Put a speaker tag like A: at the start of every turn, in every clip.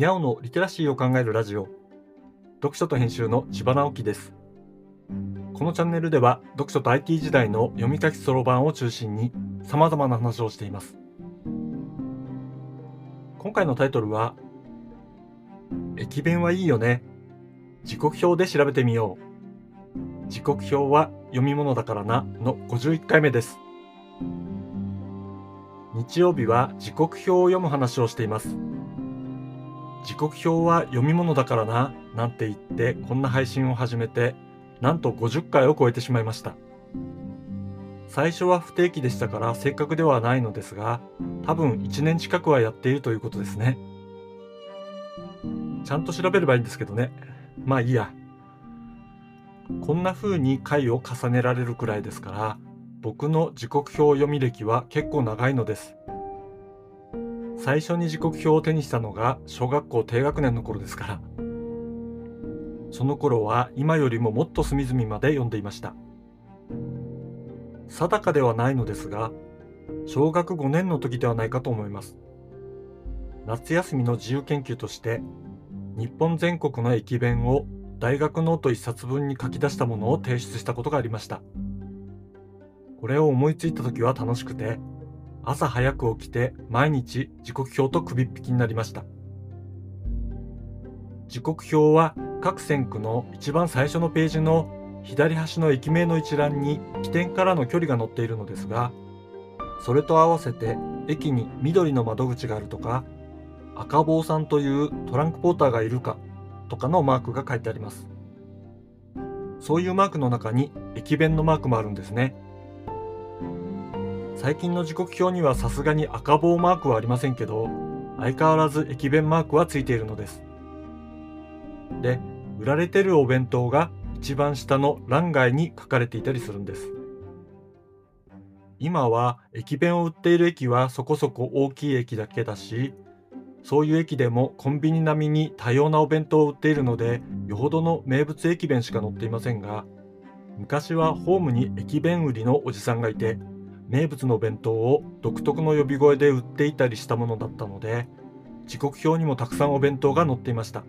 A: にゃおのリテラシーを考えるラジオ。読書と編集の千葉直樹です。このチャンネルでは読書と IT 時代の読み書きそろばんを中心に様々な話をしています。今回のタイトルは駅弁はいいよね。時刻表で調べてみよう。時刻表は読み物だからなの51回目です。日曜日は時刻表を読む話をしています。時刻表は読み物だからななんて言ってこんな配信を始めてなんと50回を超えてしまいました。最初は不定期でしたから正確ではないのですが多分1年近くはやっているということですね。ちゃんと調べればいいんですけどね。まあいいや。こんな風に回を重ねられるくらいですから僕の時刻表読み歴は結構長いのです。最初に時刻表を手にしたのが小学校低学年の頃ですから。その頃は今よりももっと隅々まで読んでいました。定かではないのですが、小学5年の時ではないかと思います。夏休みの自由研究として、日本全国の駅弁を大学ノート1冊分に書き出したものを提出したことがありました。これを思いついた時は楽しくて、朝早く起きて毎日時刻表と首っ引きになりました。時刻表は各線区の一番最初のページの左端の駅名の一覧に起点からの距離が載っているのですが、それと合わせて駅に緑の窓口があるとか、赤坊さんというトランクポーターがいるかとかのマークが書いてあります。そういうマークの中に駅弁のマークもあるんですね。最近の時刻表にはさすがに赤棒マークはありませんけど、相変わらず駅弁マークはついているのです。で、売られてるお弁当が一番下の欄外に書かれていたりするんです。今は駅弁を売っている駅はそこそこ大きい駅だけだし、そういう駅でもコンビニ並みに多様なお弁当を売っているので、よほどの名物駅弁しか載っていませんが、昔はホームに駅弁売りのおじさんがいて、名物の弁当を独特の呼び声で売っていたりしたものだったので時刻表にもたくさんお弁当が載っていました。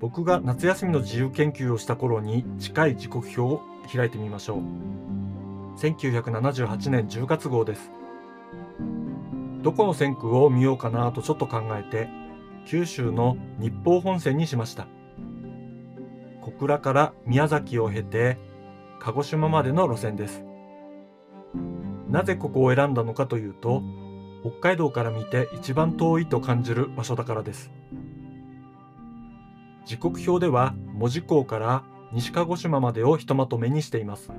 A: 僕が夏休みの自由研究をした頃に近い時刻表を開いてみましょう。1978年10月号です。どこの線区を見ようかなとちょっと考えて九州の日報本線にしました。小倉から宮崎を経て鹿児島までの路線です。なぜここを選んだのかというと、北海道から見て一番遠いと感じる場所だからです。時刻表では門司港から西鹿児島までをひとまとめにしています。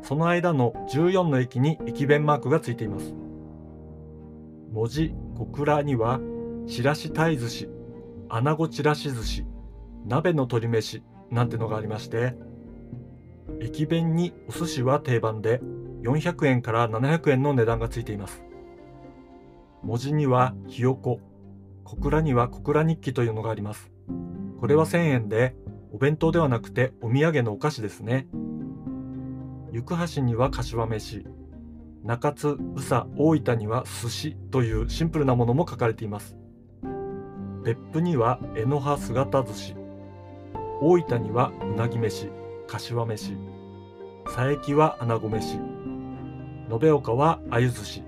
A: その間の14の駅に駅弁マークがついています。文字小倉には、ちらし鯛寿司、穴子ちらし寿司、鍋の鶏飯なんてのがありまして、駅弁にお寿司は定番で400円から700円の値段がついています。文字にはひよこ、小倉には小倉日記というのがあります。これは1000円でお弁当ではなくてお土産のお菓子ですね。行橋には柏飯、中津、宇佐、大分には寿司というシンプルなものも書かれています。別府には江ノ葉姿寿司、大分にはうなぎ飯、柏飯。佐伯は穴子飯。延岡は鮎寿司。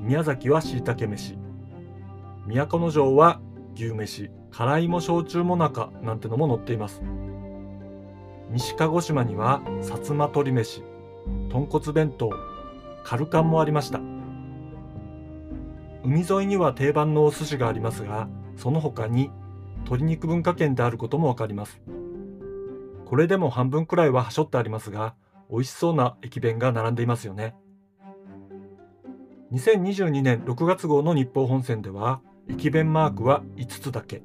A: 宮崎はしいたけ飯。都城は牛飯。辛いも焼酎もなかなんてのも載っています。西鹿児島には薩摩鶏飯。豚骨弁当。カルカンもありました。海沿いには定番のお寿司がありますがその他に鶏肉文化圏であることもわかります。これでも半分くらいははしょってありますが、美味しそうな駅弁が並んでいますよね。2022年6月号の日報本線では、駅弁マークは5つだけ。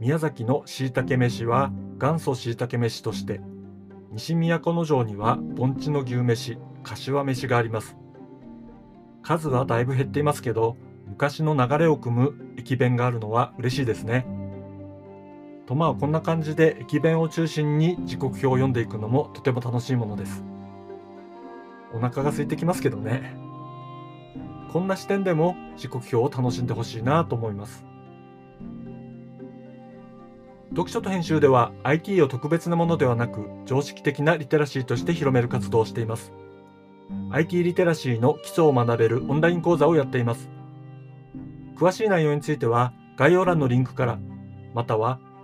A: 宮崎のしいたけ飯は元祖しいたけ飯として、西都城には盆地の牛飯、柏飯があります。数はだいぶ減っていますけど、昔の流れを組む駅弁があるのは嬉しいですね。とまあこんな感じで駅弁を中心に時刻表を読んでいくのもとても楽しいものです。お腹が空いてきますけどね。こんな視点でも時刻表を楽しんでほしいなと思います。読書と編集では IT を特別なものではなく常識的なリテラシーとして広める活動をしています。IT リテラシーの基礎を学べるオンライン講座をやっています。詳しい内容については概要欄のリンクから、または